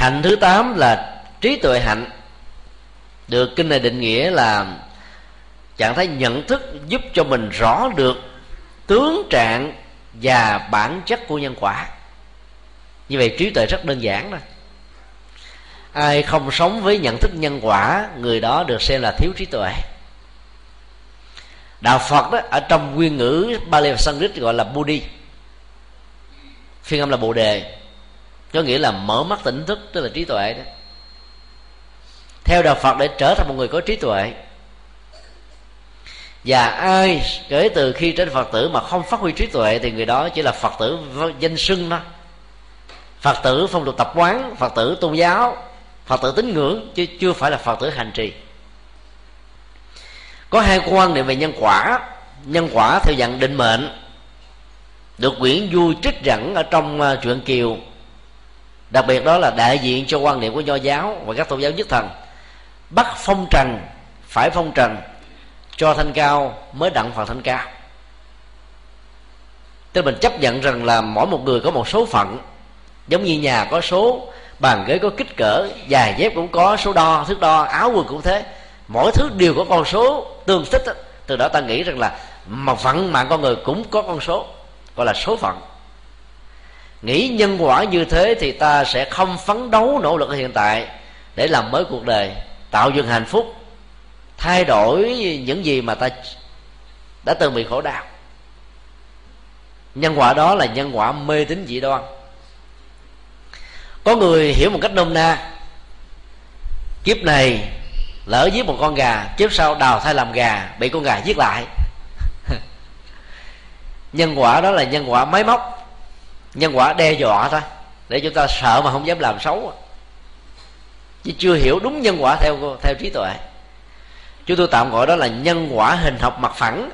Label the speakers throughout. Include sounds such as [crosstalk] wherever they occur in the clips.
Speaker 1: hạnh thứ tám là trí tuệ hạnh. Được kinh này định nghĩa là trạng thái nhận thức giúp cho mình rõ được tướng trạng và bản chất của nhân quả. Như vậy trí tuệ rất đơn giản thôi ai không sống với nhận thức nhân quả, người đó được xem là thiếu trí tuệ. Đạo phật đó, ở trong nguyên ngữ Bali và Sanskrit gọi là Buddhi. Phiên âm là bồ đề có nghĩa là mở mắt tỉnh thức, tức là trí tuệ đó. Theo đạo phật để trở thành một người có trí tuệ. Và ai kể từ khi trên phật tử mà không phát huy trí tuệ thì người đó chỉ là phật tử danh sưng đó phật tử phong tục tập quán, phật tử tôn giáo, phật tử tín ngưỡng, chứ chưa phải là phật tử hành trì. Có hai quan niệm về nhân quả. Nhân quả theo dạng định mệnh, được quyển du trích dẫn ở trong à, truyện kiều đặc biệt đó là đại diện cho quan niệm của nho giáo và các tôn giáo nhất thần. Bắt phong trần, phải phong trần, cho thanh cao mới đặng phần thanh cao. Tức mình chấp nhận rằng là mỗi một người có một số phận, giống như nhà có số, bàn ghế có kích cỡ, giày dép cũng có, số đo, thước đo, áo quần cũng thế. Mỗi thứ đều có con số tương thích từ đó ta nghĩ rằng là mà phận mạng con người cũng có con số, gọi là số phận nghĩ nhân quả như thế thì ta sẽ không phấn đấu nỗ lực ở hiện tại để làm mới cuộc đời, tạo dựng hạnh phúc, thay đổi những gì mà ta đã từng bị khổ đau. Nhân quả đó là nhân quả mê tín dị đoan. Có người hiểu một cách nôm na, kiếp này lỡ giết một con gà, kiếp sau đào thai làm gà, bị con gà giết lại. [laughs] Nhân quả đó là nhân quả máy móc nhân quả đe dọa thôi. Để chúng ta sợ mà không dám làm xấu. Chứ chưa hiểu đúng nhân quả theo theo trí tuệ. Chúng tôi tạm gọi đó là nhân quả hình học mặt phẳng.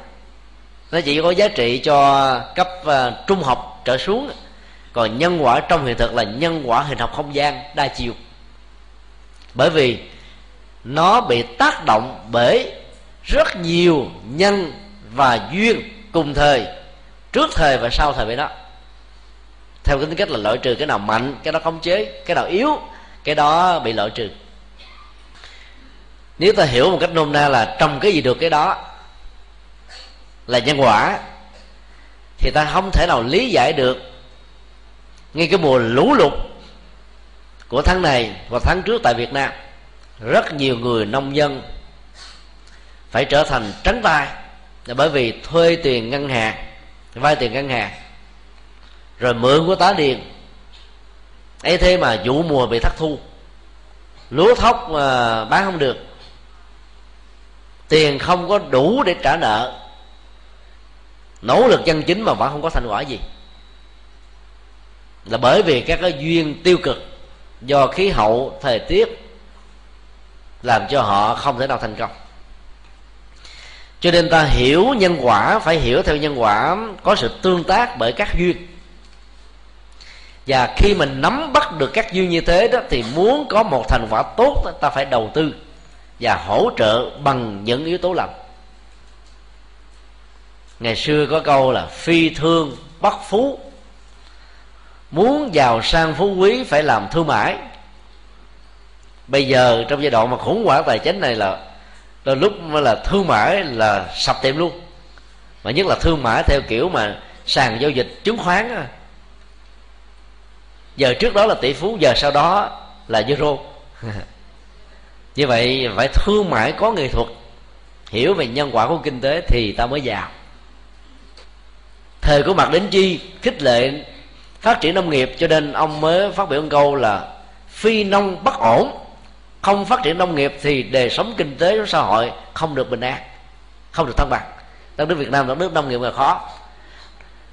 Speaker 1: Nó chỉ có giá trị cho cấp uh, trung học trở xuống. Còn nhân quả trong hiện thực là nhân quả hình học không gian đa chiều. Bởi vì nó bị tác động bởi rất nhiều nhân và duyên cùng thời trước thời và sau thời với nó theo cái tính cách là loại trừ cái nào mạnh, cái đó khống chế, cái nào yếu, cái đó bị loại trừ. Nếu ta hiểu một cách nôm na là trong cái gì được cái đó là nhân quả, thì ta không thể nào lý giải được ngay cái mùa lũ lụt của tháng này và tháng trước tại Việt Nam. Rất nhiều người nông dân phải trở thành trắng tay là bởi vì thuê tiền ngân hàng, vay tiền ngân hàng rồi mượn của tá điền. Ấy thế mà vụ mùa bị thất thu. Lúa thóc mà bán không được. Tiền không có đủ để trả nợ. Nỗ lực chân chính mà vẫn không có thành quả gì. Là bởi vì các cái duyên tiêu cực do khí hậu, thời tiết làm cho họ không thể nào thành công. Cho nên ta hiểu nhân quả, phải hiểu theo nhân quả có sự tương tác bởi các duyên và khi mình nắm bắt được các duyên như thế đó thì muốn có một thành quả tốt ta phải đầu tư và hỗ trợ bằng những yếu tố lành. Ngày xưa có câu là phi thương bất phú. Muốn giàu sang phú quý phải làm thương mại. Bây giờ trong giai đoạn mà khủng hoảng tài chính này là, là lúc là thương mại là sập tiệm luôn. Mà nhất là thương mại theo kiểu mà sàn giao dịch chứng khoán giờ trước đó là tỷ phú, giờ sau đó là euro [laughs] như vậy phải thương mại có nghệ thuật, hiểu về nhân quả của kinh tế thì ta mới giàu. Thời của mặt đến chi khích lệ phát triển nông nghiệp, cho nên ông mới phát biểu một câu là phi nông bất ổn, không phát triển nông nghiệp thì đời sống kinh tế của xã hội không được bình an, không được thăng bằng. Đất nước việt nam, đất nước nông nghiệp là khó.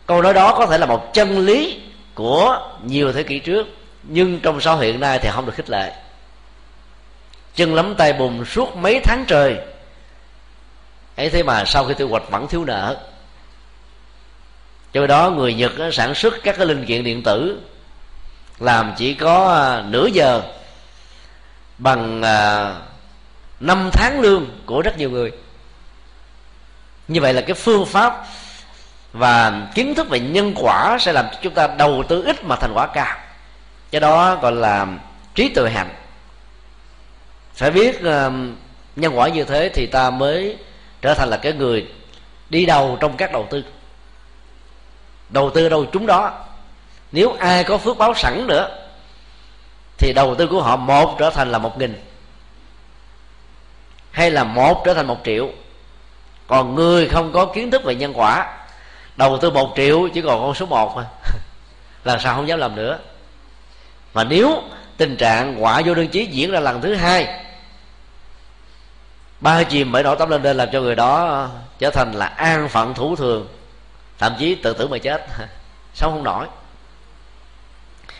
Speaker 1: Câu nói đó có thể là một chân lý của nhiều thế kỷ trước, nhưng trong xã hội hiện nay thì không được khích lệ. Chân lắm tay bùn suốt mấy tháng trời. Ấy thế mà sau khi tiêu hoạch vẫn thiếu nợ. Cho đó người nhật sản xuất các cái linh kiện điện tử làm chỉ có à, nửa giờ bằng à, năm tháng lương của rất nhiều người. Như vậy là cái phương pháp và kiến thức về nhân quả sẽ làm cho chúng ta đầu tư ít mà thành quả cao. Cái đó gọi là trí tuệ hạnh. Phải biết uh, nhân quả như thế thì ta mới trở thành là cái người đi đầu trong các đầu tư. Đầu tư đâu chúng đó. Nếu ai có phước báo sẵn nữa thì đầu tư của họ một trở thành là một nghìn hay là một trở thành một triệu. Còn người không có kiến thức về nhân quả đầu tư một triệu chỉ còn con số một mà. [laughs] Là sao không dám làm nữa. Mà nếu tình trạng quả vô đơn chí diễn ra lần thứ hai, ba chìm bởi nỗi tâm lên lên làm cho người đó trở thành là an phận thủ thường, thậm chí tự tử mà chết. [laughs] Sống không nổi?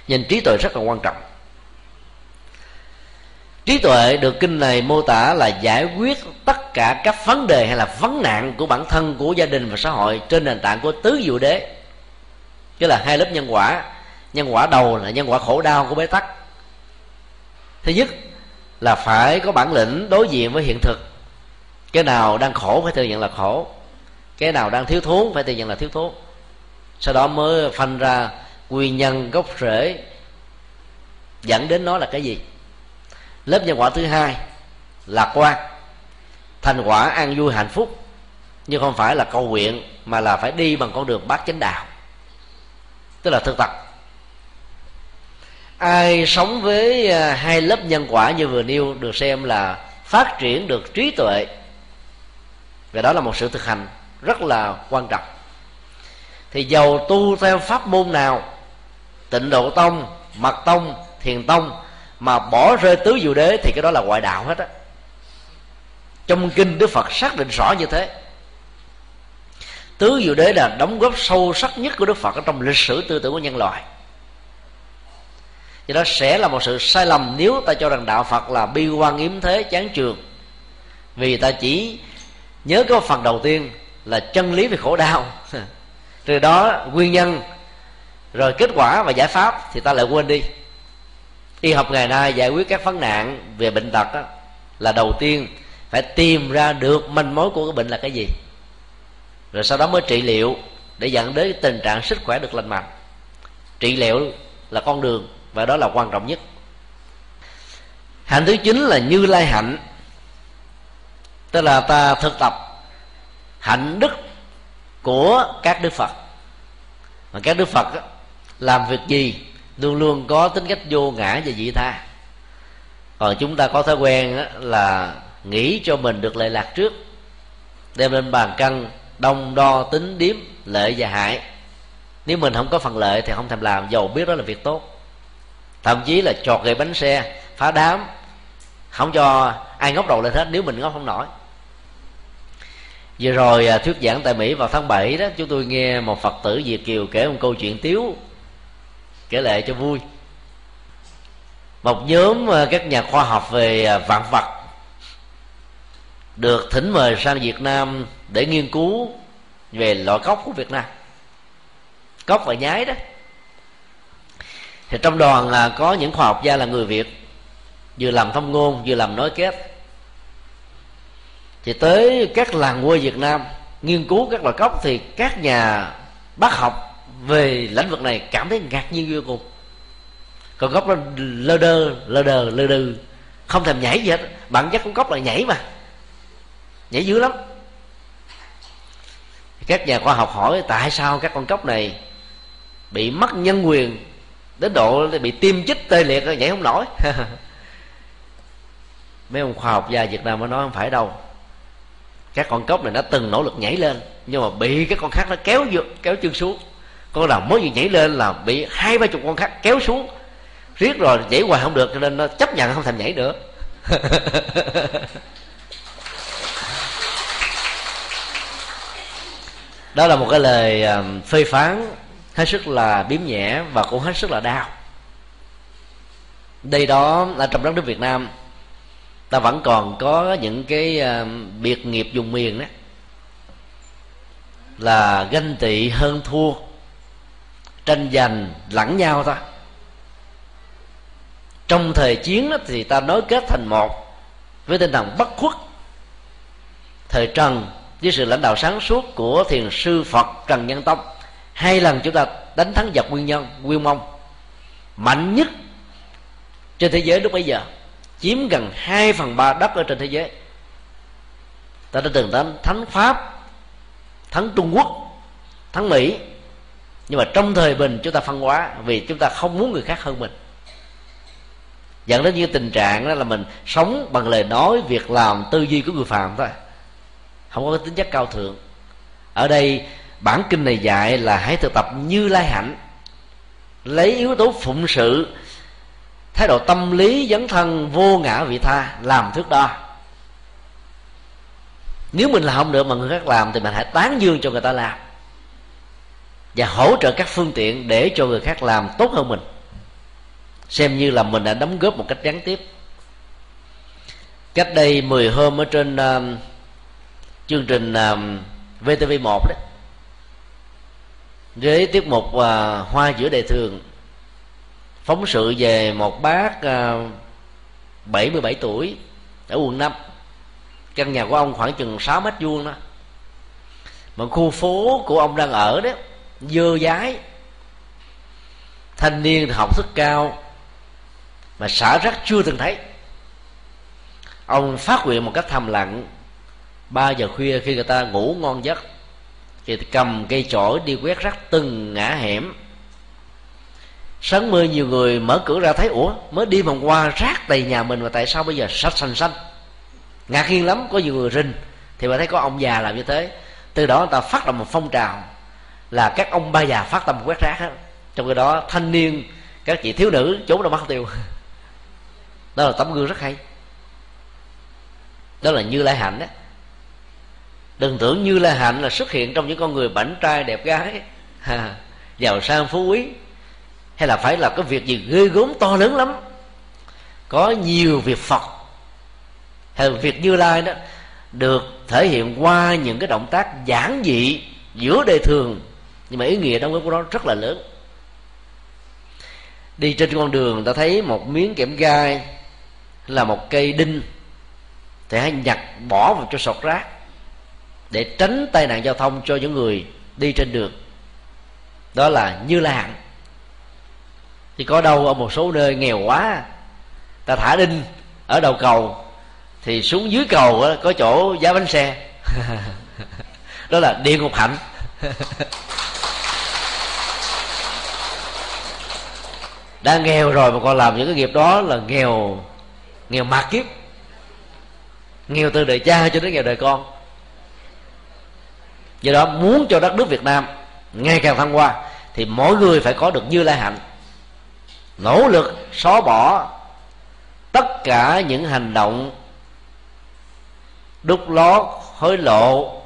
Speaker 1: Nhìn trí tuệ rất là quan trọng trí tuệ được kinh này mô tả là giải quyết tất cả các vấn đề hay là vấn nạn của bản thân, của gia đình và xã hội trên nền tảng của tứ diệu đế. Tức là hai lớp nhân quả. Nhân quả đầu là nhân quả khổ đau của bế tắc. Thứ nhất là phải có bản lĩnh đối diện với hiện thực. Cái nào đang khổ phải thừa nhận là khổ. Cái nào đang thiếu thốn phải thừa nhận là thiếu thốn. Sau đó mới phanh ra nguyên nhân gốc rễ dẫn đến nó là cái gì? Lớp nhân quả thứ hai lạc quan. Thành quả an vui hạnh phúc, nhưng không phải là cầu nguyện, mà là phải đi bằng con đường bát chánh đạo. Tức là thực tập. Ai sống với à, hai lớp nhân quả như vừa nêu được xem là phát triển được trí tuệ. Và đó là một sự thực hành rất là quan trọng. Thì giàu tu theo pháp môn nào? Tịnh độ tông mật tông, thiền tông mà bỏ rơi tứ diệu đế thì cái đó là ngoại đạo hết á. Trong kinh đức phật xác định rõ như thế. Tứ diệu đế là đóng góp sâu sắc nhất của đức phật ở trong lịch sử tư tưởng của nhân loại. Do đó sẽ là một sự sai lầm nếu ta cho rằng đạo phật là bi quan yếm thế, chán trường. Vì ta chỉ nhớ cái phần đầu tiên là chân lý về khổ đau. [laughs] Từ đó nguyên nhân, rồi kết quả và giải pháp thì ta lại quên đi y học ngày nay giải quyết các vấn nạn về bệnh tật đó, là đầu tiên phải tìm ra được manh mối của cái bệnh là cái gì. Rồi sau đó mới trị liệu để dẫn đến tình trạng sức khỏe được lành mạnh. Trị liệu là con đường và đó là quan trọng nhất. Hạnh thứ chín là như lai hạnh tức là ta thực tập hạnh đức của các đức phật. Mà các đức phật làm việc gì luôn luôn có tính cách vô ngã và dị tha. Còn chúng ta có thói quen là nghĩ cho mình được lệ lạc trước, đem lên bàn cân đông đo tính điếm lợi và hại. Nếu mình không có phần lợi thì không thèm làm, dầu biết đó là việc tốt. Thậm chí là chọt gậy bánh xe, phá đám, không cho ai ngóc đầu lên hết nếu mình ngóc không nổi. Vừa rồi à, thuyết giảng tại mỹ vào tháng 7 đó, chúng tôi nghe một phật tử việt kiều kể một câu chuyện tiếu kể lệ cho vui. Một nhóm à, các nhà khoa học về à, vạn vật được thỉnh mời sang việt nam để nghiên cứu về loại cốc của việt nam. Cốc và nhái đó. Thì trong đoàn là có những khoa học gia là người việt, vừa làm thông ngôn, vừa làm nói kết thì tới các làng quê việt nam nghiên cứu các loại cốc thì các nhà bác học về lĩnh vực này cảm thấy ngạc nhiên vô cùng. Còn gốc nó lơ đơ lơ đơ lơ đừ. Không thèm nhảy gì hết. Bản chất của cốc là nhảy mà. Nhảy dữ lắm. Các nhà khoa học hỏi tại sao các con cốc này bị mất nhân quyền đến độ bị tiêm chích tê liệt nhảy không nổi. [laughs] Mấy ông khoa học gia việt nam mới nói không phải đâu. Các con cốc này nó từng nỗ lực nhảy lên nhưng mà bị các con khác nó kéo vô, kéo chân xuống con nào mới vừa nhảy lên là bị hai ba chục con khác kéo xuống. Riết rồi nhảy hoài không được, cho nên nó chấp nhận không thèm nhảy nữa. [laughs] Đó là một cái lời um, phê phán hết sức là biếm nhẹ và cũng hết sức là đau. Đây đó là trong đất nước việt nam, ta vẫn còn có những cái um, biệt nghiệp dùng miền đó. Là ganh tị hơn thua tranh giành lẫn nhau thôi trong thời chiến đó, thì ta nối kết thành một với tinh thần bất khuất. Thời trần với sự lãnh đạo sáng suốt của thiền sư phật trần nhân tông hai lần chúng ta đánh thắng giặc nguyên nhân nguyên mông. Mạnh nhất trên thế giới lúc bấy giờ chiếm gần 2 phần ba đất ở trên thế giới. Ta đã từng đến thánh pháp thắng trung quốc thắng mỹ nhưng mà trong thời bình chúng ta phân hóa, vì chúng ta không muốn người khác hơn mình. Dẫn đến như tình trạng đó là mình sống bằng lời nói việc làm tư duy của người phàm thôi. Không có tính chất cao thượng. Ở đây, bản kinh này dạy là hãy thực tập như lai hạnh. Lấy yếu tố phụng sự, thái độ tâm lý dấn thân vô ngã vị tha, làm thước đo. Nếu mình làm không được mà người khác làm thì mình hãy tán dương cho người ta làm và hỗ trợ các phương tiện để cho người khác làm tốt hơn mình. Xem như là mình đã đóng góp một cách gián tiếp. Cách đây 10 hôm ở trên uh, chương trình uh, VTV1 đấy với tiết mục uh, hoa giữa đời thường phóng sự về một bác à, uh, 77 tuổi ở quận 5 căn nhà của ông khoảng chừng 6 mét vuông đó. Mà khu phố của ông đang ở đấy dơ dái. Thanh niên học thức cao mà xả rác chưa từng thấy. Ông phát nguyện một cách thầm lặng. Ba giờ khuya khi người ta ngủ ngon giấc, thì cầm cây chổi đi quét rác từng ngã hẻm. Sáng mưa nhiều người mở cửa ra thấy, ủa, mới đi vòng qua rác đầy nhà mình mà tại sao bây giờ sạch xanh xanh? Ngạc nhiên lắm, có nhiều người rinh thì mà thấy có ông già làm như thế. Từ đó người ta phát động một phong trào là các ông ba già phát tâm quét rác hết. Trong khi đó thanh niên các chị thiếu nữ trốn đâu mất tiêu. [laughs] Đó là tấm gương rất hay. Đó là như lai hạnh đó. Đừng tưởng như lai hạnh là xuất hiện trong những con người bảnh trai đẹp gái ha, [laughs] giàu sang phú quý hay là phải là cái việc gì ghê gớm to lớn lắm. Có nhiều việc phật hay là việc như lai đó được thể hiện qua những cái động tác giản dị giữa đời thường nhưng mà ý nghĩa đóng góp của nó rất là lớn. Đi trên con đường ta thấy một miếng kẽm gai là một cây đinh. Thì hãy nhặt bỏ vào cho sọt rác để tránh tai nạn giao thông cho những người đi trên đường. Đó là như là hạnh. Thì có đâu ở một số nơi nghèo quá ta thả đinh ở đầu cầu thì xuống dưới cầu đó, có chỗ giá bánh xe. [laughs] Đó là địa ngục hạnh. [laughs] đã nghèo rồi mà còn làm những cái nghiệp đó là nghèo nghèo mạt kiếp. Nghèo từ đời cha cho đến nghèo đời con. Do đó muốn cho đất nước việt nam ngày càng thăng hoa thì mỗi người phải có được như lai hạnh. Nỗ lực xóa bỏ tất cả những hành động đúc lót, hối lộ,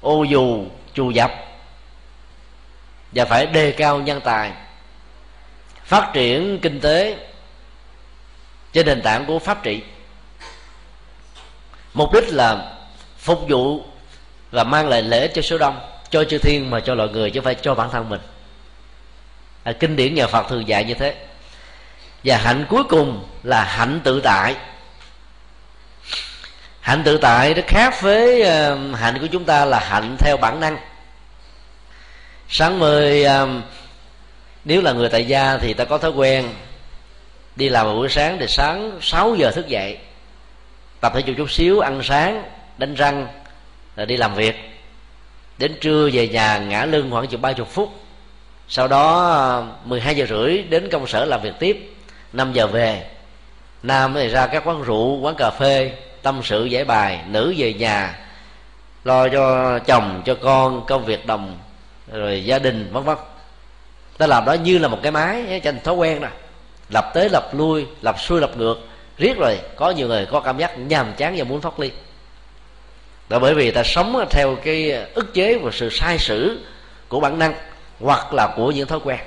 Speaker 1: ô dù trù dập và phải đề cao nhân tài phát triển kinh tế trên nền tảng của pháp trị. Mục đích là phục vụ và mang lại lễ cho số đông cho chư thiên mà cho loài người chứ không phải cho bản thân mình. À, kinh điển nhà phật thường dạy như thế. Và hạnh cuối cùng là hạnh tự tại. Hạnh tự tại nó khác với um, hạnh của chúng ta là hạnh theo bản năng. Sáng mười um, nếu là người tại gia thì ta có thói quen đi làm vào buổi sáng thì sáng 6 giờ thức dậy, tập thể dục chút xíu, ăn sáng, đánh răng, rồi đi làm việc. Đến trưa về nhà ngã lưng khoảng chừng ba chục phút. Sau đó ờ, 12 giờ rưỡi đến công sở làm việc tiếp. 5 giờ về, nam thì ra các quán rượu, quán cà phê, tâm sự giải bài. Nữ về nhà, lo cho chồng, cho con, công việc đồng, rồi gia đình, vân vân ta làm đó như là một cái máy, cho thành thói quen rồi lập tới lập lui, lập xuôi lập ngược. Riết rồi, có nhiều người có cảm giác nhàm chán và muốn thoát ly. Là bởi vì ta sống theo cái ức chế và sự sai sử của bản năng hoặc là của những thói quen.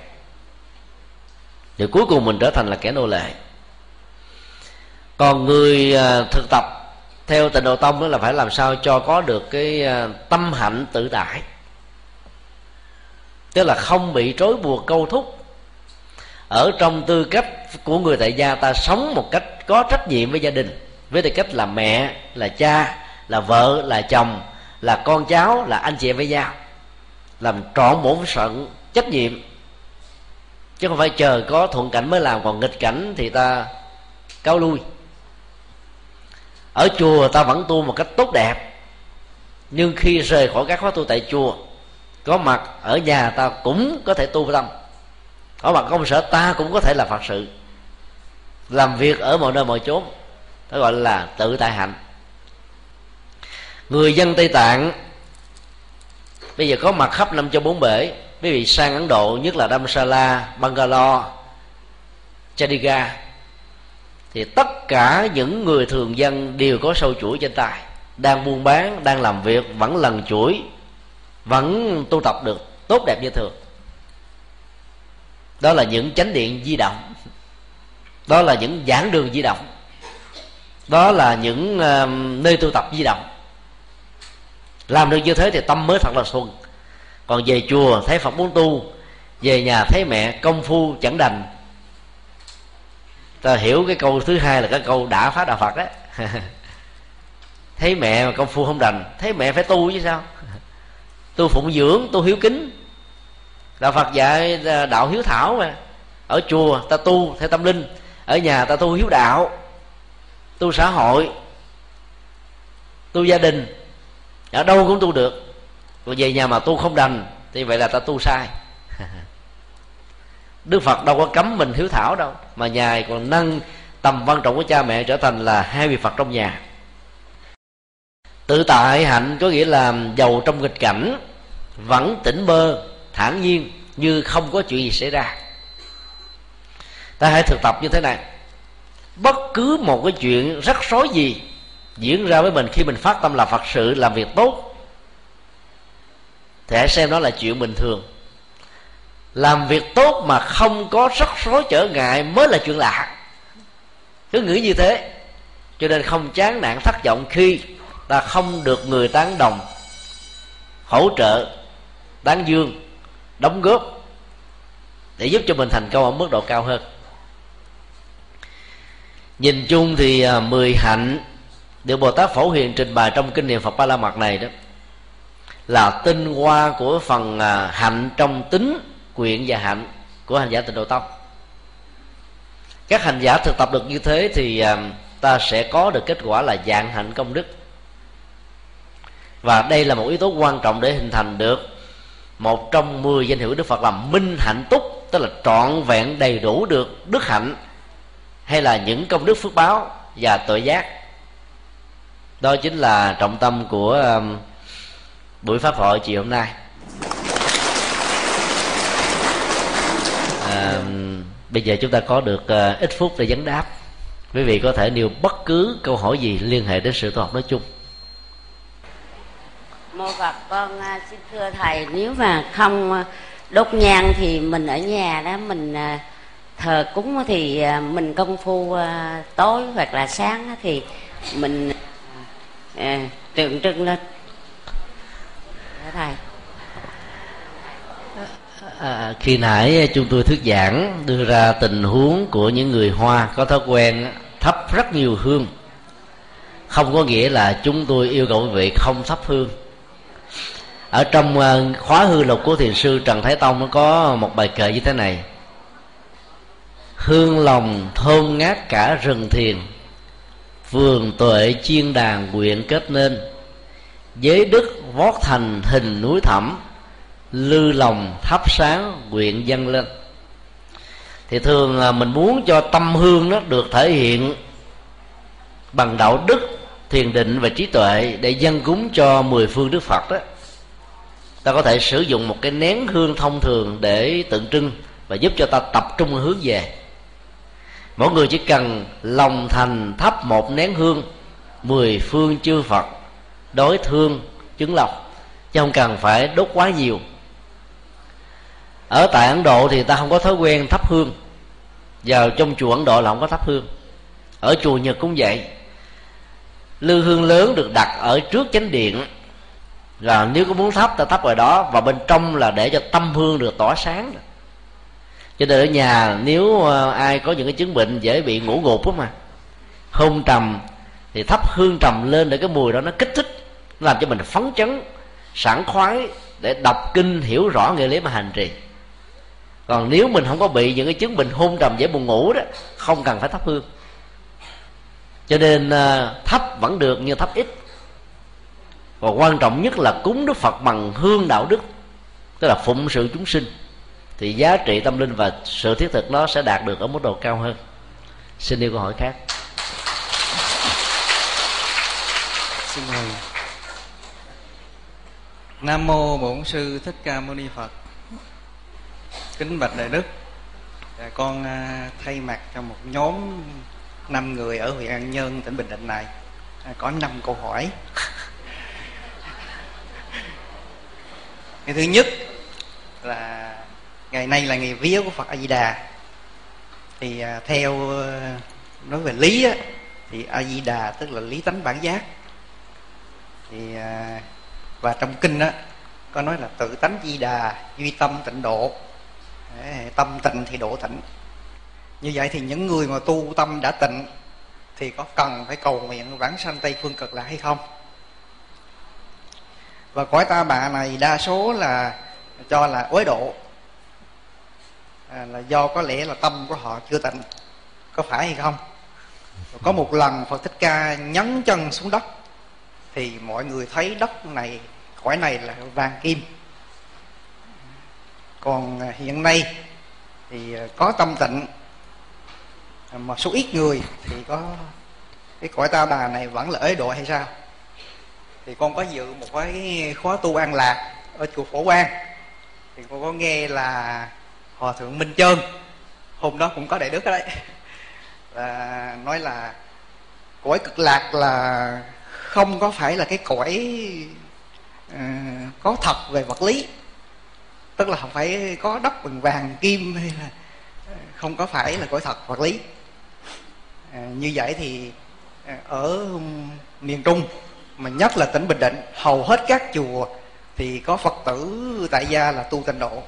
Speaker 1: Thì cuối cùng mình trở thành là kẻ nô lệ. Còn người à, thực tập theo tịnh độ tông đó là phải làm sao cho có được cái à, tâm hạnh tự tại tức là không bị trói buộc câu thúc. Ở trong tư cách của người tại gia, ta sống một cách có trách nhiệm với gia đình. Với tư cách là mẹ, là cha, là vợ, là chồng, là con cháu, là anh chị em với nhau. Làm trọn bổn phận trách nhiệm. Chứ không phải chờ có thuận cảnh mới làm, còn nghịch cảnh thì ta cáo lui. Ở chùa ta vẫn tu một cách tốt đẹp. Nhưng khi rời khỏi các khóa tu tại chùa có mặt ở nhà ta cũng có thể tu tâm. Có mặt công sở ta cũng có thể là phật sự. Làm việc ở mọi nơi mọi chốn. Đó gọi là tự tại hạnh. Người dân tây tạng bây giờ có mặt khắp năm châu bốn bể. Quý vị sang ấn độ nhất là damsala Bangalore, Chandigarh thì tất cả những người thường dân đều có sâu chuỗi trên tay. Đang buôn bán đang làm việc vẫn lần chuỗi vẫn tu tập được tốt đẹp như thường. Đó là những chánh điện di động. Đó là những giảng đường di động. Đó là những uh, nơi tu tập di động. Làm được như thế thì tâm mới thật là thuần. Còn về chùa thấy phật muốn tu về nhà thấy mẹ công phu chẳng đành. Ta hiểu cái câu thứ hai là cái câu đã phá đạo phật đấy. [laughs] thấy mẹ mà công phu không đành thấy mẹ phải tu chứ sao? Tu phụng dưỡng tu hiếu kính. Đạo phật dạy à, đạo hiếu thảo mà. Ở chùa, ta tu theo tâm linh. Ở nhà, ta tu hiếu đạo. Tu xã hội. Tu gia đình. Ở đâu cũng tu được. Còn về nhà mà tu không đành, thì vậy là ta tu sai. [laughs] Đức phật đâu có cấm mình hiếu thảo đâu. Mà nhà còn nâng tầm quan trọng của cha mẹ trở thành là hai vị phật trong nhà tự tại hạnh có nghĩa là giàu trong nghịch cảnh, vẫn tỉnh bơ, thản nhiên, như không có chuyện gì xảy ra. Ta hãy thực tập như thế này. Bất cứ một cái chuyện rắc rối gì diễn ra với mình khi mình phát tâm là phật sự, làm việc tốt thì hãy xem đó là chuyện bình thường. Làm việc tốt mà không có rắc rối trở ngại mới là chuyện lạ. Cứ nghĩ như thế, cho nên không chán nản thất vọng khi ta không được người tán đồng hỗ trợ tán dương đóng góp để giúp cho mình thành công ở mức độ cao hơn. Nhìn chung thì à, mười hạnh được bồ tát phổ hiền trình bày trong kinh niệm phật ba la mật này đó là tinh hoa của phần à, hạnh trong tính quyện và hạnh của hành giả tịnh độ tông. Các hành giả thực tập được như thế thì à, ta sẽ có được kết quả là dạng hạnh công đức và đây là một yếu tố quan trọng để hình thành được một trong mười danh hiệu của đức phật là minh hạnh túc tức là trọn vẹn đầy đủ được đức hạnh hay là những công đức phước báo và tội giác. Đó chính là trọng tâm của um, buổi pháp hội chiều hôm nay. À, bây giờ chúng ta có được uh, ít phút để vấn đáp. Quý vị có thể nêu bất cứ câu hỏi gì liên hệ đến sự tu học nói chung
Speaker 2: mô phật con à, xin thưa thầy nếu mà không à, đốt nhang thì mình ở nhà đó mình à, thờ cúng thì mình công phu tối hoặc là sáng thì mình tượng trưng lên. Thầy.
Speaker 1: À, khi nãy chúng tôi thuyết giảng đưa ra tình huống của những người hoa có thói quen thắp rất nhiều hương. Không có nghĩa là chúng tôi yêu cầu quý vị không thắp hương ở trong ờ, khóa hư lục của thiền sư trần thái tông nó có một bài kệ như thế này. Hương lòng thơm ngát cả rừng thiền, vườn tuệ chiên đàn quyện kết nên. Giới đức vót thành hình núi thẳm, lư lòng thắp sáng quyện dâng lên. Thì thường là mình muốn cho tâm hương nó được thể hiện bằng đạo đức, thiền định và trí tuệ để dân cúng cho mười phương đức phật đó ta có thể sử dụng một cái nén hương thông thường để tượng trưng và giúp cho ta tập trung hướng về. Mỗi người chỉ cần lòng thành thắp một nén hương mười phương chư phật đối thương chứng lọc, chứ không cần phải đốt quá nhiều. Ở tại ấn độ thì ta không có thói quen thắp hương. Vào trong chùa ấn độ là không có thắp hương. Ở chùa nhật cũng vậy. Lư hương lớn được đặt ở trước chánh điện là nếu có muốn thắp, ta thắp ngoài đó, và bên trong là để cho tâm hương được tỏa sáng. Cho nên ở nhà, nếu ờ, ai có những cái chứng bệnh dễ bị ngủ gục á mà, hôn trầm, thì thắp hương trầm lên để cái mùi đó nó kích thích, nó làm cho mình phấn chấn, sảng khoái, để đọc kinh, hiểu rõ nghĩa lý mà hành trì. Còn nếu mình không có bị những cái chứng bệnh hôn trầm dễ buồn ngủ đó, không cần phải thắp hương. Cho nên ờ, thấp vẫn được, nhưng thấp ít và quan trọng nhất là cúng đức phật bằng hương đạo đức tức là phụng sự chúng sinh. Thì giá trị tâm linh và sự thiết thực nó sẽ đạt được ở mức độ cao hơn. Xin yêu câu hỏi khác.
Speaker 3: Xin mời. Nam mô bổn sư thích ca mâu ni phật. Kính bạch đại đức. Dạ, con à, thay mặt cho một nhóm năm người ở huyện an nhơn tỉnh bình định này à, có năm câu hỏi. Ngày thứ nhất là ngày nay là ngày vía của phật a di đà thì à, theo à, nói về lý á, thì a di đà tức là lý tánh bản giác. Thì à, và trong kinh đó có nói là tự tánh di đà duy tâm tịnh độ. Tâm tịnh thì độ tịnh. Như vậy thì những người mà tu tâm đã tịnh thì có cần phải cầu nguyện vãng sanh tây phương cực lạc hay không? Và cõi ta bà này đa số là cho là uế độ. À, là do có lẽ là tâm của họ chưa tịnh. Có phải hay không? Có một lần phật thích ca nhấn chân xuống đất thì mọi người thấy đất này cõi này là vàng kim. Còn à, hiện nay thì à, có tâm tịnh à, mà số ít người thì có cái cõi ta bà này vẫn là ế độ hay sao? Thì con có dự một cái khóa tu an lạc ở chùa phổ quang. Thì con có nghe là hòa thượng minh trơn hôm đó cũng có đại đức ở đấy và [laughs] nói là cõi cực lạc là không có phải là cái cõi uh, có thật về vật lý. Tức là không phải có đất bằng vàng kim hay là ờ, không có phải là cõi thật vật lý. À, như vậy thì ở miền trung mà nhất là tỉnh bình định hầu hết các chùa thì có phật tử tại gia là tu tịnh độ.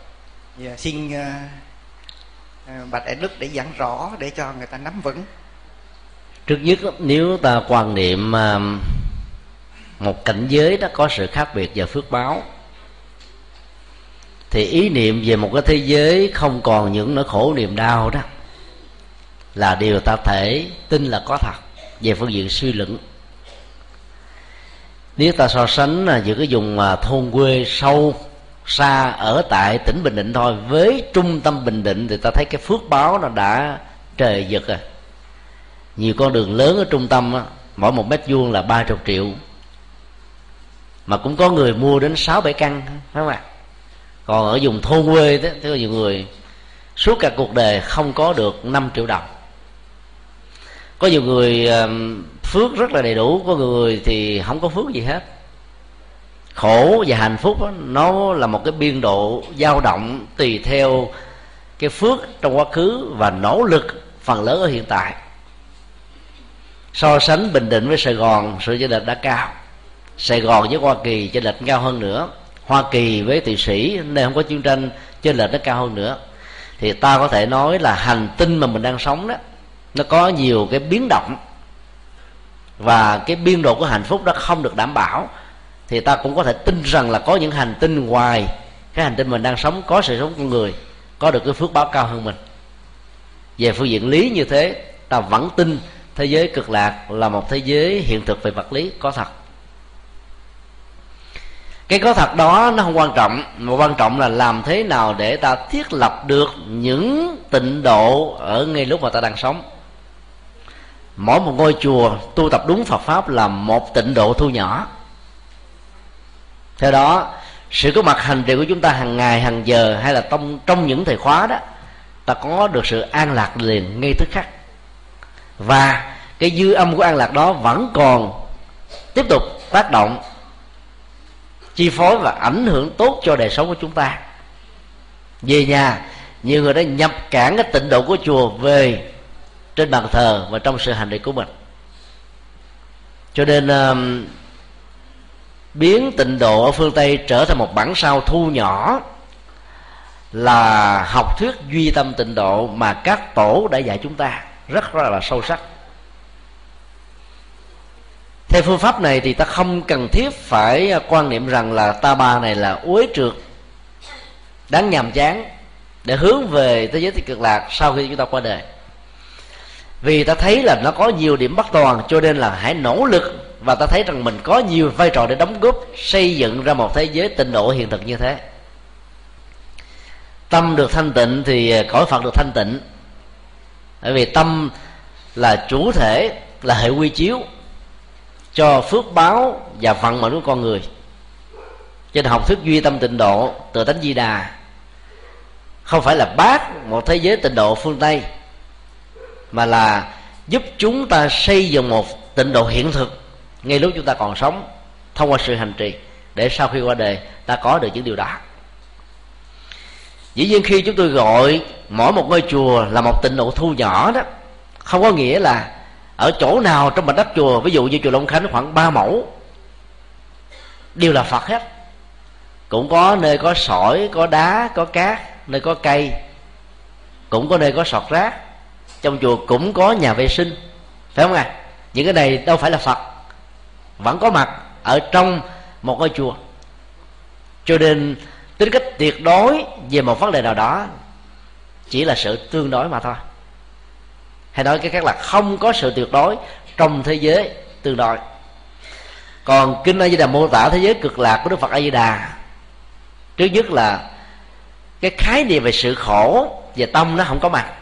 Speaker 3: Và xin uh, bạch đại đức để giảng rõ để cho người ta nắm vững.
Speaker 1: Trước nhất nếu ta quan niệm uh, một cảnh giới đó có sự khác biệt về phước báo thì ý niệm về một cái thế giới không còn những nỗi khổ niềm đau đó là điều ta thể tin là có thật về phương diện suy luận nếu ta so sánh à, giữa cái vùng à, thôn quê sâu xa ở tại tỉnh bình định thôi với trung tâm bình định thì ta thấy cái phước báo nó đã trời giật rồi. Nhiều con đường lớn ở trung tâm á, mỗi một mét vuông là ba chục triệu. Mà cũng có người mua đến sáu bảy căn phải không ạ? Còn ở vùng thôn quê đó thì có nhiều người suốt cả cuộc đời không có được 5 triệu đồng có nhiều người phước rất là đầy đủ có người thì không có phước gì hết. Khổ và hạnh phúc đó, nó là một cái biên độ dao động tùy theo cái phước trong quá khứ và nỗ lực phần lớn ở hiện tại. So sánh bình định với sài gòn sự chênh lệch đã cao. Sài gòn với hoa kỳ chênh lệch cao hơn nữa. Hoa kỳ với thụy sĩ nơi không có chiến tranh chênh lệch nó cao hơn nữa. Thì ta có thể nói là hành tinh mà mình đang sống đó nó có nhiều cái biến động. Và cái biên độ của hạnh phúc đó không được đảm bảo. Thì ta cũng có thể tin rằng là có những hành tinh ngoài cái hành tinh mình đang sống, có sự sống con người, có được cái phước báo cao hơn mình. Về phương diện lý như thế, ta vẫn tin thế giới cực lạc là một thế giới hiện thực về vật lý, có thật. Cái có thật đó nó không quan trọng, mà quan trọng là làm thế nào để ta thiết lập được những tịnh độ ở ngay lúc mà ta đang sống mỗi một ngôi chùa tu tập đúng Phật pháp là một tịnh độ thu nhỏ. Theo đó, sự có mặt hành trì của chúng ta hàng ngày, hàng giờ hay là trong trong những thời khóa đó, ta có được sự an lạc liền ngay tức khắc. Và cái dư âm của an lạc đó vẫn còn tiếp tục tác động, chi phối và ảnh hưởng tốt cho đời sống của chúng ta. Về nhà, nhiều người đã nhập cản cái tịnh độ của chùa về trên bàn thờ và trong sự hành trì của mình. Cho nên uh, biến tịnh độ ở phương tây trở thành một bản sao thu nhỏ là học thuyết duy tâm tịnh độ mà các tổ đã dạy chúng ta rất rất là sâu sắc. Theo phương pháp này thì ta không cần thiết phải à, quan niệm rằng là ta bà này là uế trượt đáng nhàm chán để hướng về thế giới cực lạc sau khi chúng ta qua đời vì ta thấy là nó có nhiều điểm bất toàn, cho nên là hãy nỗ lực và ta thấy rằng mình có nhiều vai trò để đóng góp, xây dựng ra một thế giới tịnh độ hiện thực như thế. Tâm được thanh tịnh thì cõi phật được thanh tịnh. Bởi vì tâm là chủ thể, là hệ quy chiếu cho phước báo và vận mệnh của con người. Trên học thuyết duy tâm tịnh độ từ tánh di đà, không phải là bác một thế giới tịnh độ phương tây mà là giúp chúng ta xây dựng một tịnh độ hiện thực ngay lúc chúng ta còn sống thông qua sự hành trì để sau khi qua đời ta có được những điều đó. Dĩ nhiên khi chúng tôi gọi mỗi một ngôi chùa là một tịnh độ thu nhỏ đó, không có nghĩa là ở chỗ nào trong mảnh đất chùa, ví dụ như chùa long khánh khoảng 3 mẫu, đều là phật hết. Cũng có nơi có sỏi, có đá, có cát, nơi có cây, cũng có nơi có sọt rác trong chùa cũng có nhà vệ sinh, phải không ạ? À? những cái này đâu phải là phật, vẫn có mặt ở trong một ngôi chùa. Cho nên tính cách tuyệt đối về một vấn đề nào đó chỉ là sự tương đối mà thôi. Hay nói cái khác là không có sự tuyệt đối trong thế giới tương đối. Còn kinh a di đà mô tả thế giới cực lạc của đức phật a di đà, trước nhất là cái khái niệm về sự khổ về tâm nó không có mặt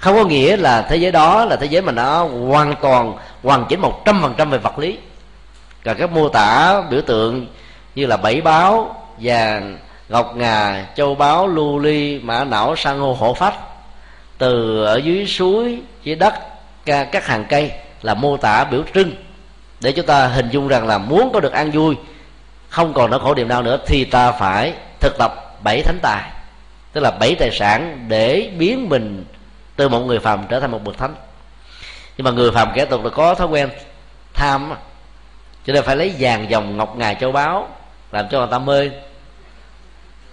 Speaker 1: không có nghĩa là thế giới đó là thế giới mà nó hoàn toàn, hoàn chỉnh một trăm phần trăm về vật lý. Cả các mô tả biểu tượng như là bảy báo, vàng, ngọc ngà, châu báu, lưu ly, mã não, san hô, hổ phách. Từ ở dưới suối, dưới đất các hàng cây là mô tả biểu trưng. Để chúng ta hình dung rằng là muốn có được an vui, không còn nỗi khổ niềm đau nữa, thì ta phải thực tập bảy thánh tài. Tức là bảy tài sản để biến mình từ một người phàm trở thành một bậc thánh. Nhưng mà người phàm kẻ tục là có thói quen tham cho nên phải lấy vàng dòng ngọc ngà châu báu làm cho người ta mê.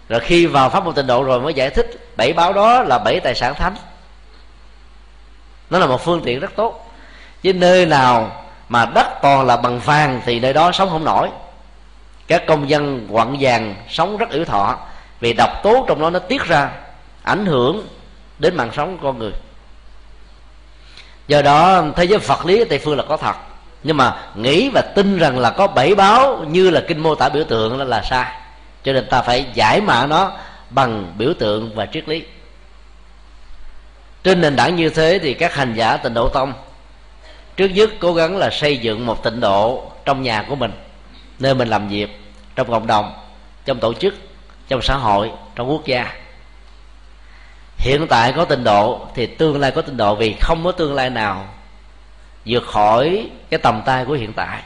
Speaker 1: Rồi khi vào pháp môn tịnh độ rồi mới giải thích bảy báo đó là bảy tài sản thánh. Nó là một phương tiện rất tốt. Chứ nơi nào mà đất toàn là bằng vàng thì nơi đó sống không nổi. Các công dân quặng vàng sống rất yếu thọ. Vì độc tố trong đó nó tiết ra, ảnh hưởng đến mạng sống của con người. Do đó, thế giới phật lý ở tây phương là có thật. Nhưng mà nghĩ và tin rằng là có bảy báo như là kinh mô tả biểu tượng là là sai. Cho nên ta phải giải mã nó bằng biểu tượng và triết lý. Trên nền tảng như thế thì các hành giả tịnh độ tông trước nhất cố gắng là xây dựng một tịnh độ trong nhà của mình, nơi mình làm việc, trong cộng đồng, trong tổ chức, trong xã hội, trong quốc gia hiện tại có tịnh độ thì tương lai có tịnh độ vì không có tương lai nào vượt khỏi cái tầm tay của hiện tại.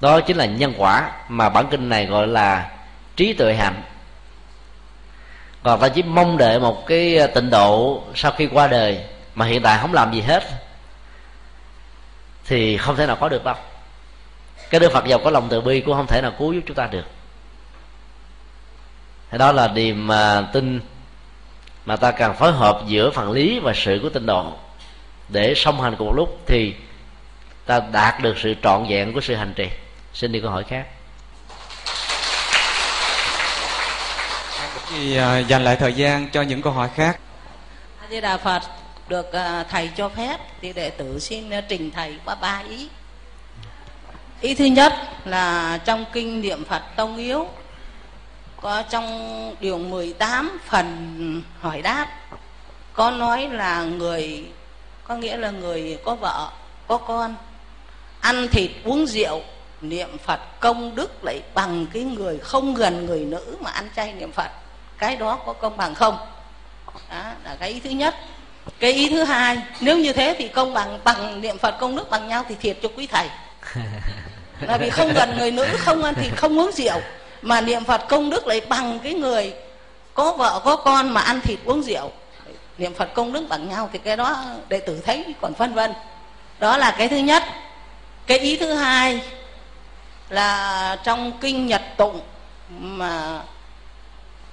Speaker 1: Đó chính là nhân quả mà bản kinh này gọi là trí tuệ hạnh. Còn ta chỉ mong đợi một cái tịnh độ sau khi qua đời mà hiện tại không làm gì hết thì không thể nào có được đâu. Cái đức phật giàu có lòng từ bi cũng không thể nào cứu giúp chúng ta được. Đó là niềm mà tin mà ta cần phối hợp giữa phần lý và sự của tinh độ để song hành cùng một lúc thì ta đạt được sự trọn vẹn của sự hành trì. Xin đi câu hỏi khác.
Speaker 4: Thì à, dành lại thời gian cho những câu hỏi khác.
Speaker 5: A di đà phật được à, thầy cho phép thì đệ tử xin à, trình thầy qua ba ý. Ý thứ nhất là trong kinh niệm phật tông yếu có trong điều 18 phần hỏi đáp có nói là người có nghĩa là người có vợ có con ăn thịt uống rượu niệm phật công đức lại bằng cái người không gần người nữ mà ăn chay niệm phật. Cái đó có công bằng không? Đó là cái ý thứ nhất. Cái ý thứ hai nếu như thế thì công bằng bằng niệm phật công đức bằng nhau thì thiệt cho quý thầy. [laughs] Là vì không gần người nữ không ăn thịt không uống rượu mà niệm phật công đức lại bằng cái người có vợ có con mà ăn thịt uống rượu. Niệm phật công đức bằng nhau thì cái đó đệ tử thấy còn phân vân. Đó là cái thứ nhất. Cái ý thứ hai là trong kinh nhật tụng mà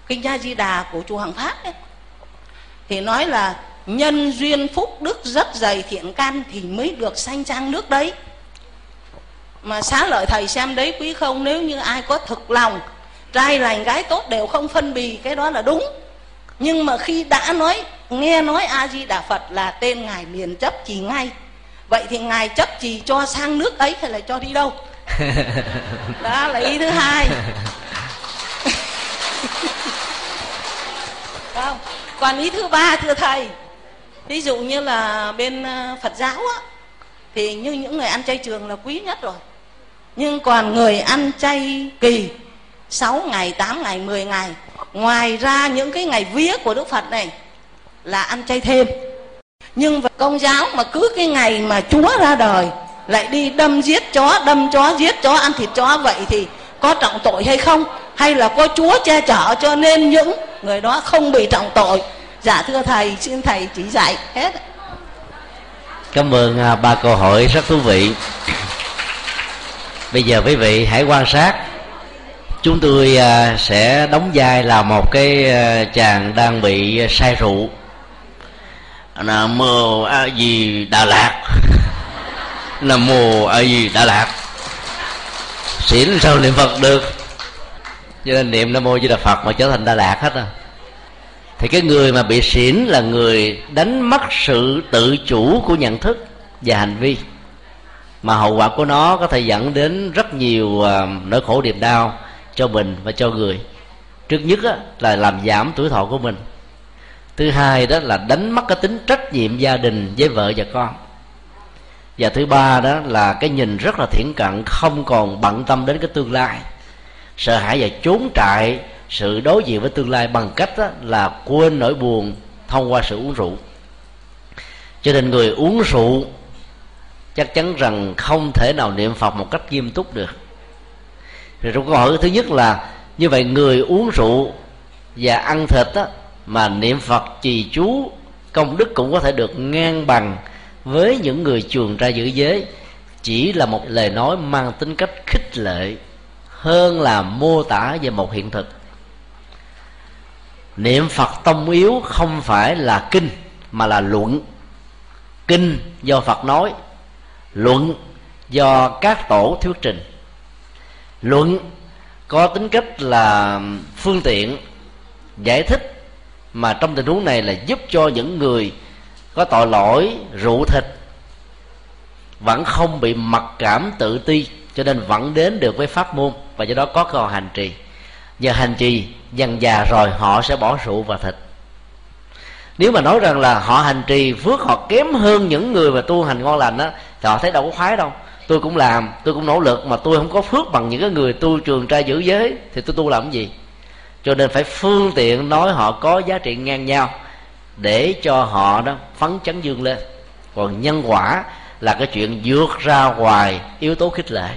Speaker 5: kinh gia di đà của chùa hằng phát ấy, thì nói là nhân duyên phúc đức rất dày thiện can thì mới được sanh trang nước đấy mà xá lợi thầy xem đấy quý không nếu như ai có thực lòng trai lành gái tốt đều không phân bì cái đó là đúng. Nhưng mà khi đã nói nghe nói a di đà phật là tên ngài liền chấp trì ngay. Vậy thì ngài chấp trì cho sang nước ấy hay là cho đi đâu? [laughs] Đó là ý thứ hai. [laughs] Không còn ý thứ ba thưa thầy. Ví dụ như là bên ờ, phật giáo á thì như những người ăn chay trường là quý nhất rồi nhưng còn người ăn chay kỳ 6 ngày, 8 ngày, 10 ngày Ngoài ra những cái ngày vía của Đức Phật này Là ăn chay thêm. Nhưng công giáo mà cứ cái ngày mà Chúa ra đời Lại đi đâm giết chó, đâm chó, giết chó, ăn thịt chó Vậy thì có trọng tội hay không? Hay là có Chúa che chở cho nên những người đó không bị trọng tội? Dạ thưa Thầy, xin Thầy chỉ dạy hết.
Speaker 1: Cảm ơn bà ba câu hỏi rất thú vị. Bây giờ quý vị hãy quan sát. Chúng tôi à, sẽ đóng vai là một cái à, chàng đang bị say rượu. Nam mô a di đà lạt [laughs] nam mô a di đà lạt xỉn sao niệm phật được? Cho nên niệm nam mô di đà phật mà trở thành đà lạt hết à. Thì cái người mà bị xỉn là người đánh mất sự tự chủ của nhận thức và hành vi mà hậu quả của nó có thể dẫn đến rất nhiều à, nỗi khổ niềm đau cho mình và cho người. Trước nhất là làm giảm tuổi thọ của mình. Thứ hai đó là đánh mất cái tính trách nhiệm gia đình với vợ và con. Và thứ ba đó là cái nhìn rất là thiển cận, không còn bận tâm đến cái tương lai. Sợ hãi và trốn trại sự đối diện với tương lai bằng cách đó là quên nỗi buồn thông qua sự uống rượu. Cho nên người uống rượu chắc chắn rằng không thể nào niệm phật một cách nghiêm túc được. Rồi trong câu hỏi thứ nhất là như vậy người uống rượu và ăn thịt á, mà niệm phật trì chú công đức cũng có thể được ngang bằng với những người chuồng ra giữ giới chỉ là một lời nói mang tính cách khích lệ hơn là mô tả về một hiện thực. Niệm phật tông yếu không phải là kinh mà là luận. Kinh do phật nói luận do các tổ thuyết trình. Luận có tính cách là phương tiện giải thích mà trong tình huống này là giúp cho những người có tội lỗi rượu thịt vẫn không bị mặc cảm tự ti, cho nên vẫn đến được với pháp môn và do đó có cơ hội hành trì. Giờ hành trì, dần già rồi họ sẽ bỏ rượu và thịt. Nếu mà nói rằng là họ hành trì, phước họ kém hơn những người mà tu hành ngon lành á họ thấy đâu có khoái đâu. Tôi cũng làm, tôi cũng nỗ lực, mà tôi không có phước bằng những cái người tu trường trai giữ giới, thì tôi tu làm cái gì? Cho nên phải phương tiện nói họ có giá trị ngang nhau, để cho họ đó phấn chấn dương lên. Còn nhân quả là cái chuyện vượt ra ngoài yếu tố khích lệ.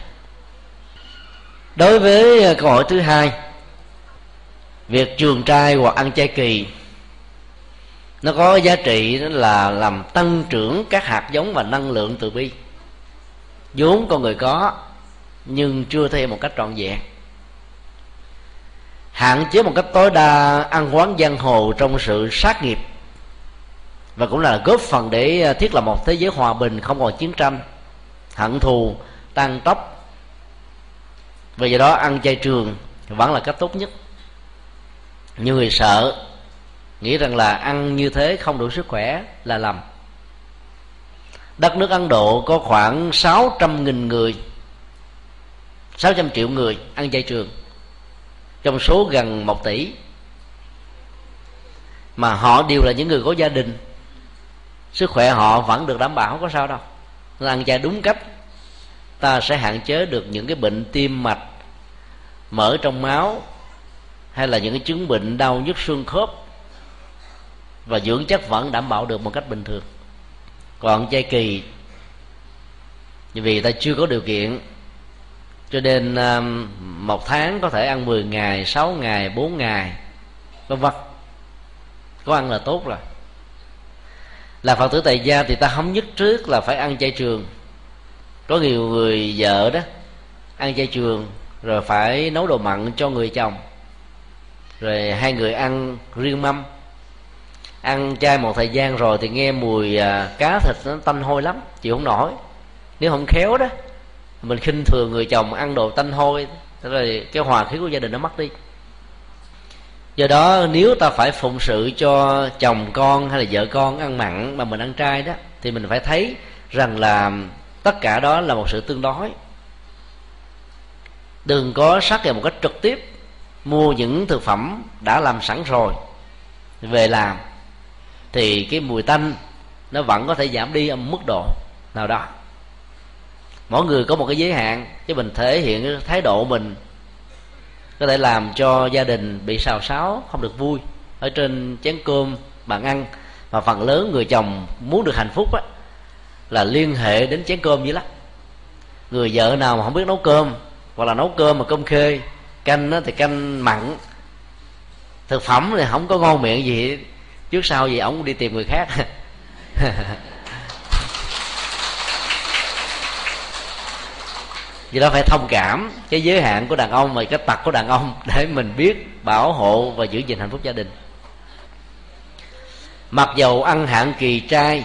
Speaker 1: Đối với câu hỏi thứ hai, việc trường trai hoặc ăn chay kỳ nó có giá trị đó là làm tăng trưởng các hạt giống và năng lượng từ bi. Vốn con người có, nhưng chưa theo một cách trọn vẹn. Hạn chế một cách tối đa ăn quán giang hồ trong sự sát nghiệp. Và cũng là góp phần để à, thiết lập một thế giới hòa bình không còn chiến tranh, hận thù tăng tóc Vì vậy đó ăn chay trường vẫn là cách tốt nhất. Nhiều người sợ nghĩ rằng là ăn như thế không đủ sức khỏe là lầm. Đất nước ấn độ có khoảng 600.000 người 600 triệu người ăn chay trường, trong số gần 1 tỷ. Mà họ đều là những người có gia đình, sức khỏe họ vẫn được đảm bảo, không có sao đâu. Nên ăn chay đúng cách, ta sẽ hạn chế được những cái bệnh tim mạch, mỡ trong máu, hay là những cái chứng bệnh đau nhức xương khớp và dưỡng chất vẫn đảm bảo được một cách bình thường. Còn chay kỳ, vì ta chưa có điều kiện, cho nên um, một tháng có thể ăn 10 ngày 6 ngày 4 ngày, vân vân. Có ăn là tốt rồi. Là phật tử tại gia thì ta không nhất trước là phải ăn chay trường. Có nhiều người vợ đó ăn chay trường, rồi phải nấu đồ mặn cho người chồng. Rồi hai người ăn riêng mâm ăn chay một thời gian rồi thì nghe mùi à, cá thịt nó tanh hôi lắm, chịu không nổi. Nếu không khéo đó, mình khinh thường người chồng ăn đồ tanh hôi, thế rồi cái hòa khí của gia đình nó mất đi. Do đó, nếu ta phải phụng sự cho chồng con hay là vợ con ăn mặn mà mình ăn trai đó, thì mình phải thấy rằng là tất cả đó là một sự tương đối. Đừng có sát vào một cách trực tiếp, mua những thực phẩm đã làm sẵn rồi, về làm thì cái mùi tanh nó vẫn có thể giảm đi ở mức độ nào đó. Mỗi người có một cái giới hạn, chứ mình thể hiện cái thái độ mình có thể làm cho gia đình bị xào xáo, không được vui. Ở trên chén cơm bạn ăn, mà phần lớn người chồng muốn được hạnh phúc á, là liên hệ đến chén cơm dữ lắm. Người vợ nào mà không biết nấu cơm, hoặc là nấu cơm mà cơm khê, canh á thì canh mặn, thực phẩm thì không có ngon miệng gì trước sau gì ổng đi tìm người khác. Vì đó phải thông cảm cái giới hạn của đàn ông và cái tật của đàn ông để mình biết bảo hộ và giữ gìn hạnh phúc gia đình. Mặc dầu ăn hạn kỳ trai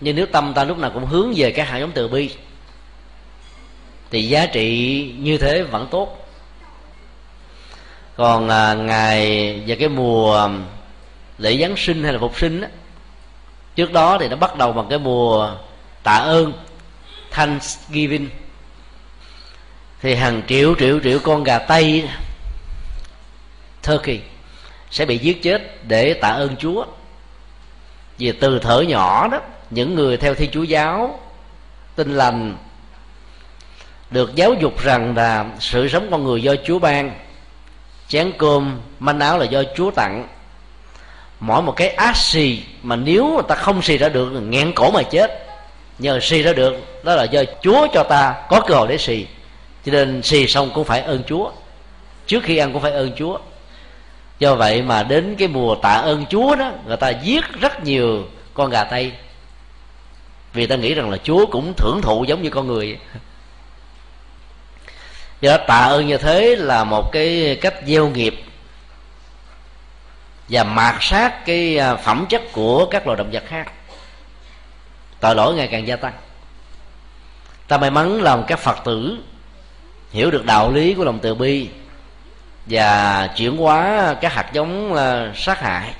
Speaker 1: nhưng nếu tâm ta lúc nào cũng hướng về các hạt giống từ bi thì giá trị như thế vẫn tốt. Còn à, ngày và cái mùa lễ giáng sinh hay là phục sinh á, trước đó thì nó bắt đầu bằng cái mùa tạ ơn, Thanksgiving. Thì hàng triệu triệu triệu con gà tây Turkey sẽ bị giết chết để tạ ơn Chúa. Vì từ thở nhỏ đó, những người theo thiên chúa giáo tin lành được giáo dục rằng là sự sống con người do chúa ban, chén cơm, manh áo là do chúa tặng mỗi một cái ác xì mà nếu người ta không xì ra được, nghẹn cổ mà chết. Nhờ xì ra được, đó là do chúa cho ta có cơ hội để xì. Cho nên xì xong cũng phải ơn chúa. Trước khi ăn cũng phải ơn chúa. Do vậy mà đến cái mùa tạ ơn chúa đó, người ta giết rất nhiều con gà tây. Vì ta nghĩ rằng là chúa cũng thưởng thụ giống như con người. Do đó tạ ơn như thế là một cái cách gieo nghiệp và mạt sát cái à, phẩm chất của các loài động vật khác. Tội lỗi ngày càng gia tăng. Ta may mắn làm các phật tử hiểu được đạo lý của lòng từ bi và chuyển hóa các hạt giống à, sát hại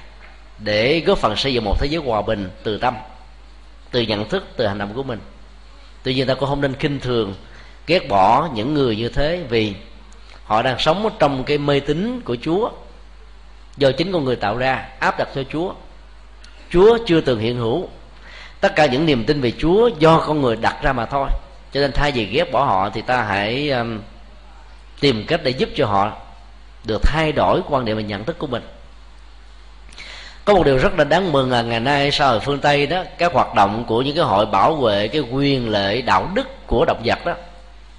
Speaker 1: để góp phần xây dựng một thế giới hòa bình từ tâm, từ nhận thức, từ hành động của mình. Tuy nhiên ta cũng không nên kinh thường, ghét bỏ những người như thế vì họ đang sống trong cái mê tín của chúa do chính con người tạo ra áp đặt cho chúa. Chúa chưa từng hiện hữu. Tất cả những niềm tin về chúa do con người đặt ra mà thôi. Cho nên thay vì ghét bỏ họ thì ta hãy um, tìm cách để giúp cho họ được thay đổi quan điểm và nhận thức của mình. Có một điều rất là đáng mừng là ngày nay sau hội phương tây đó các hoạt động của những cái hội bảo vệ cái quyền lệ đạo đức của động vật đó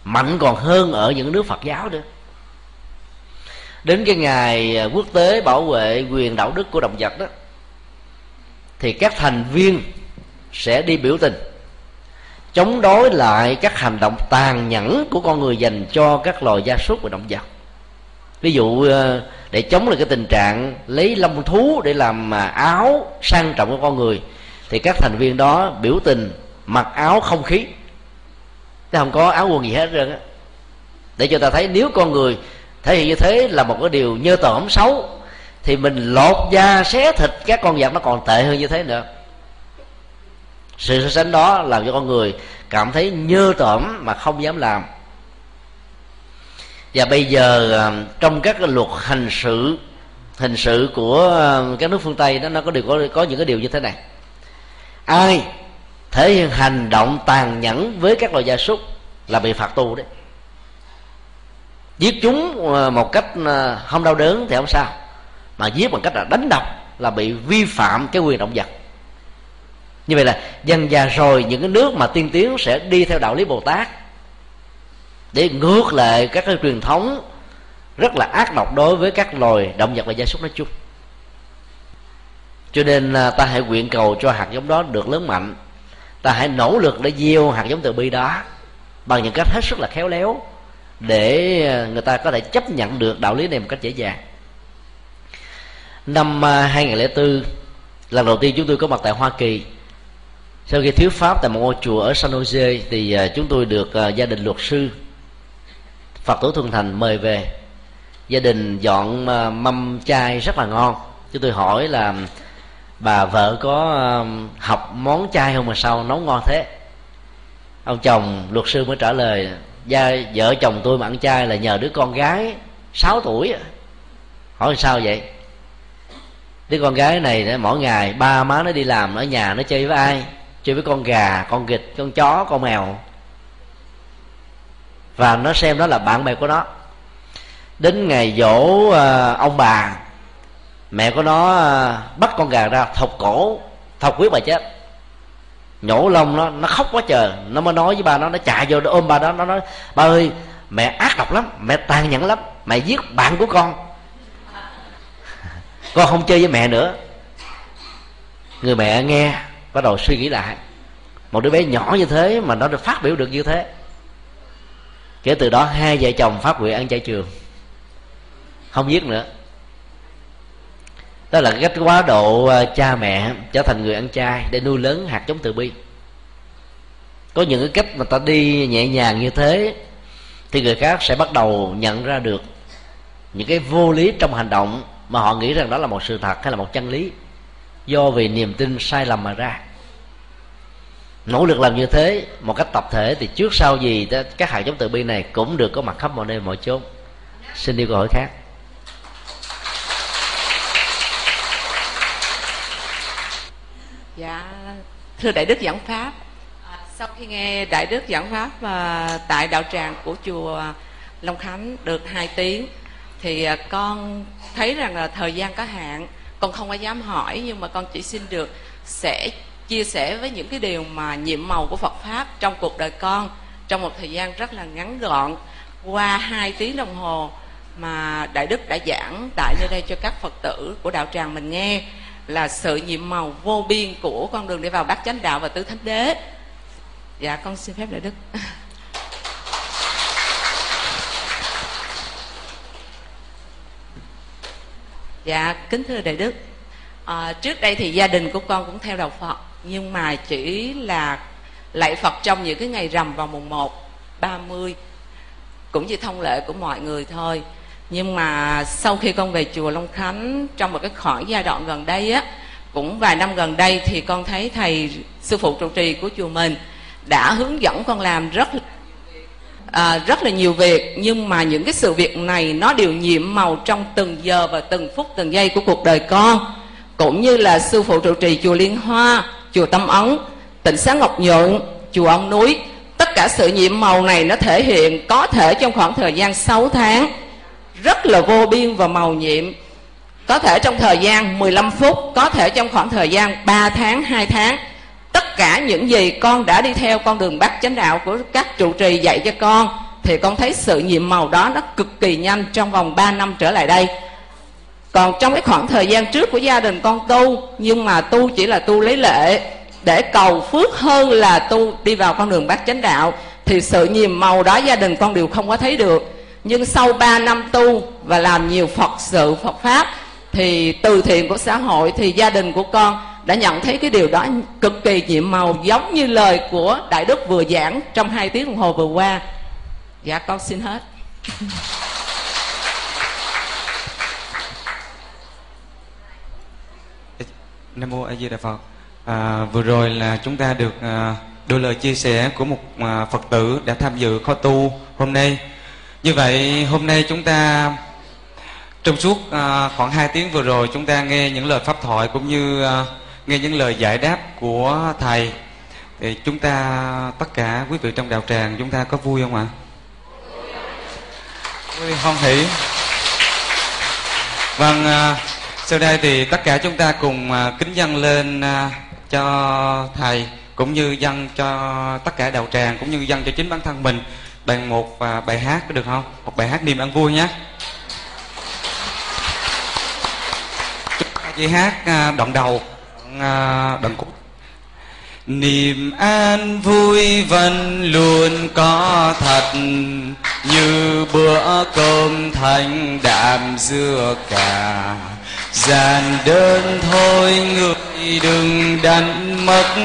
Speaker 1: mạnh còn hơn ở những nước phật giáo nữa đến cái ngày à, quốc tế bảo vệ quyền đạo đức của động vật đó, thì các thành viên sẽ đi biểu tình, chống đối lại các hành động tàn nhẫn của con người dành cho các loài gia súc và động vật. Ví dụ à, để chống lại cái tình trạng lấy lông thú để làm à, áo sang trọng của con người, thì các thành viên đó biểu tình mặc áo không khí. Chứ không có áo quần gì hết trơn á. Để cho ta thấy nếu con người thể hiện như thế là một cái điều nhơ tởm xấu. Thì mình lột da xé thịt các con vật nó còn tệ hơn như thế nữa. Sự so sánh đó làm cho con người cảm thấy nhơ tởm mà không dám làm. Và bây giờ à, trong các luật hành sự hình sự của à, các nước phương tây đó nó có điều có, có những cái điều như thế này. Ai thể hiện hành động tàn nhẫn với các loài gia súc là bị phạt tù đấy giết chúng ờ, một cách ờ, không đau đớn thì không sao. Mà giết bằng cách là đánh đập là bị vi phạm cái quyền động vật. Như vậy là dần già rồi những cái nước mà tiên tiến sẽ đi theo đạo lý bồ tát. Để ngược lại các cái truyền thống rất là ác độc đối với các loài động vật và gia súc nói chung. Cho nên ờ, ta hãy nguyện cầu cho hạt giống đó được lớn mạnh. Ta hãy nỗ lực để gieo hạt giống từ bi đó bằng những cách hết sức là khéo léo để ờ, người ta có thể chấp nhận được đạo lý này một cách dễ dàng. Năm ờ, 2004 lần đầu tiên chúng tôi có mặt tại Hoa Kỳ. Sau khi thuyết pháp tại một ngôi chùa ở San Jose thì ờ, chúng tôi được gia đình luật sư phật tử thuần thành mời về. Gia đình dọn mâm chay rất là ngon. Chúng tôi hỏi là, bà vợ có học món chay không mà sao nấu ngon thế? Ông chồng luật sư mới trả lời gia vợ chồng tôi mà ăn chay là nhờ đứa con gái 6 tuổi. Hỏi sao vậy? Đứa con gái này mỗi ngày ba má nó đi làm, ở nhà nó chơi với ai? Chơi với con gà, con vịt, con chó, con mèo. Và nó xem đó là bạn bè của nó. Đến ngày dỗ ờ, ông bà, mẹ của nó ờ, bắt con gà ra thọc cổ, thọc quyết bà chết nhổ lông nó nó khóc quá trời. Nó mới nói với ba nó nó chạy vô, nó ôm ba đó, nó nói, ba ơi, mẹ ác độc lắm, mẹ tàn nhẫn lắm, mẹ giết bạn của con. [laughs] Con không chơi với mẹ nữa. Người mẹ nghe, bắt đầu suy nghĩ lại. Một đứa bé nhỏ như thế mà nó được phát biểu được như thế. Kể từ đó, hai vợ chồng phát nguyện ăn chay trường. Không giết nữa đó là cách quá độ à, cha mẹ trở thành người ăn chay để nuôi lớn hạt giống từ bi. Có những cái cách mà ta đi nhẹ nhàng như thế, thì người khác sẽ bắt đầu nhận ra được những cái vô lý trong hành động mà họ nghĩ rằng đó là một sự thật hay là một chân lý do vì niềm tin sai lầm mà ra. Nỗ lực làm như thế một cách tập thể thì trước sau gì các hạt giống từ bi này cũng được có mặt khắp mọi nơi, mọi chốn. Xin đi câu hỏi khác.
Speaker 6: Dạ thưa đại đức giảng pháp. À, sau khi nghe đại đức giảng pháp à, tại đạo tràng của chùa long khánh được hai tiếng thì à, con thấy rằng là thời gian có hạn. Con không có dám hỏi nhưng mà con chỉ xin được sẽ chia sẻ với những cái điều mà nhiệm màu của Phật pháp trong cuộc đời con trong một thời gian rất là ngắn gọn. Qua hai tiếng đồng hồ mà đại đức đã giảng tại nơi đây cho các phật tử của đạo tràng mình nghe là sự nhiệm màu vô biên của con đường để vào bát chánh đạo và tứ thánh đế. Dạ con xin phép đại đức. [laughs] Dạ kính thưa đại đức. À, trước đây thì gia đình của con cũng theo đạo phật nhưng mà chỉ là lạy phật trong những cái ngày rằm vào mùng 1, 30 cũng như thông lệ của mọi người thôi nhưng mà sau khi con về chùa Long Khánh trong một cái khoảng giai đoạn gần đây á cũng vài năm gần đây thì con thấy thầy sư phụ trụ trì của chùa mình đã hướng dẫn con làm rất à, rất là nhiều việc. Nhưng mà những cái sự việc này nó đều nhiệm màu trong từng giờ và từng phút từng giây của cuộc đời con. Cũng như là sư phụ trụ trì chùa Liên Hoa chùa Tâm Ấn tỉnh xá Ngọc Nhuận chùa Ông Núi tất cả sự nhiệm màu này nó thể hiện có thể trong khoảng thời gian 6 tháng rất là vô biên và màu nhiệm. Có thể trong thời gian 15 phút, có thể trong khoảng thời gian 3 tháng 2 tháng, tất cả những gì con đã đi theo con đường bắt chánh đạo của các trụ trì dạy cho con, thì con thấy sự nhiệm màu đó nó cực kỳ nhanh trong vòng 3 năm trở lại đây. Còn trong cái khoảng thời gian trước của gia đình con tu, nhưng mà tu chỉ là tu lấy lệ, để cầu phước hơn là tu đi vào con đường bát chánh đạo, thì sự nhiệm màu đó gia đình con đều không có thấy được nhưng sau 3 năm tu và làm nhiều phật sự phật pháp thì từ thiện của xã hội thì gia đình của con đã nhận thấy cái điều đó cực kỳ nhiệm màu giống như lời của đại đức vừa giảng trong hai tiếng đồng hồ vừa qua. Dạ con xin hết.
Speaker 4: Nam mô a di đà phật. À, vừa rồi là chúng ta được à, đôi lời chia sẻ của một à, phật tử đã tham dự kho tu hôm nay như vậy, hôm nay chúng ta, trong suốt à, khoảng 2 tiếng vừa rồi, chúng ta nghe những lời pháp thoại cũng như à, nghe những lời giải đáp của thầy. Thì chúng ta, tất cả quý vị trong đạo tràng, chúng ta có vui không ạ? Vui hoan hỷ. Vâng à, sau đây thì tất cả chúng ta cùng kính dâng lên cho thầy, cũng như dâng cho tất cả đạo tràng, cũng như dâng cho chính bản thân mình bằng một và bài hát có được không? Một bài hát niềm ăn vui nhé. Chị hát à, đoạn đầu, à, đoạn cuối. Niềm an vui vẫn luôn có thật, như bữa cơm thanh đạm dưa cà. Giàn đơn thôi người đừng đánh mất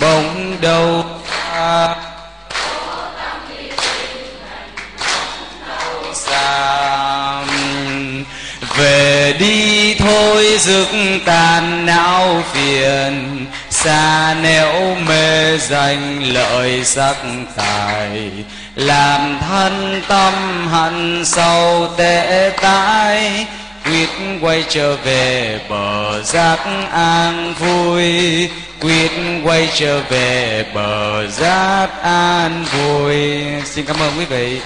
Speaker 4: bóng đầu. Xa xa về đi thôi rực tàn não phiền. Xa nẻo mê danh lợi sắc tài. Làm thân tâm hận sâu tệ tái quyết quay trở về bờ giác an vui. Quyết quay trở về bờ giác an vui. Xin cảm ơn quý vị.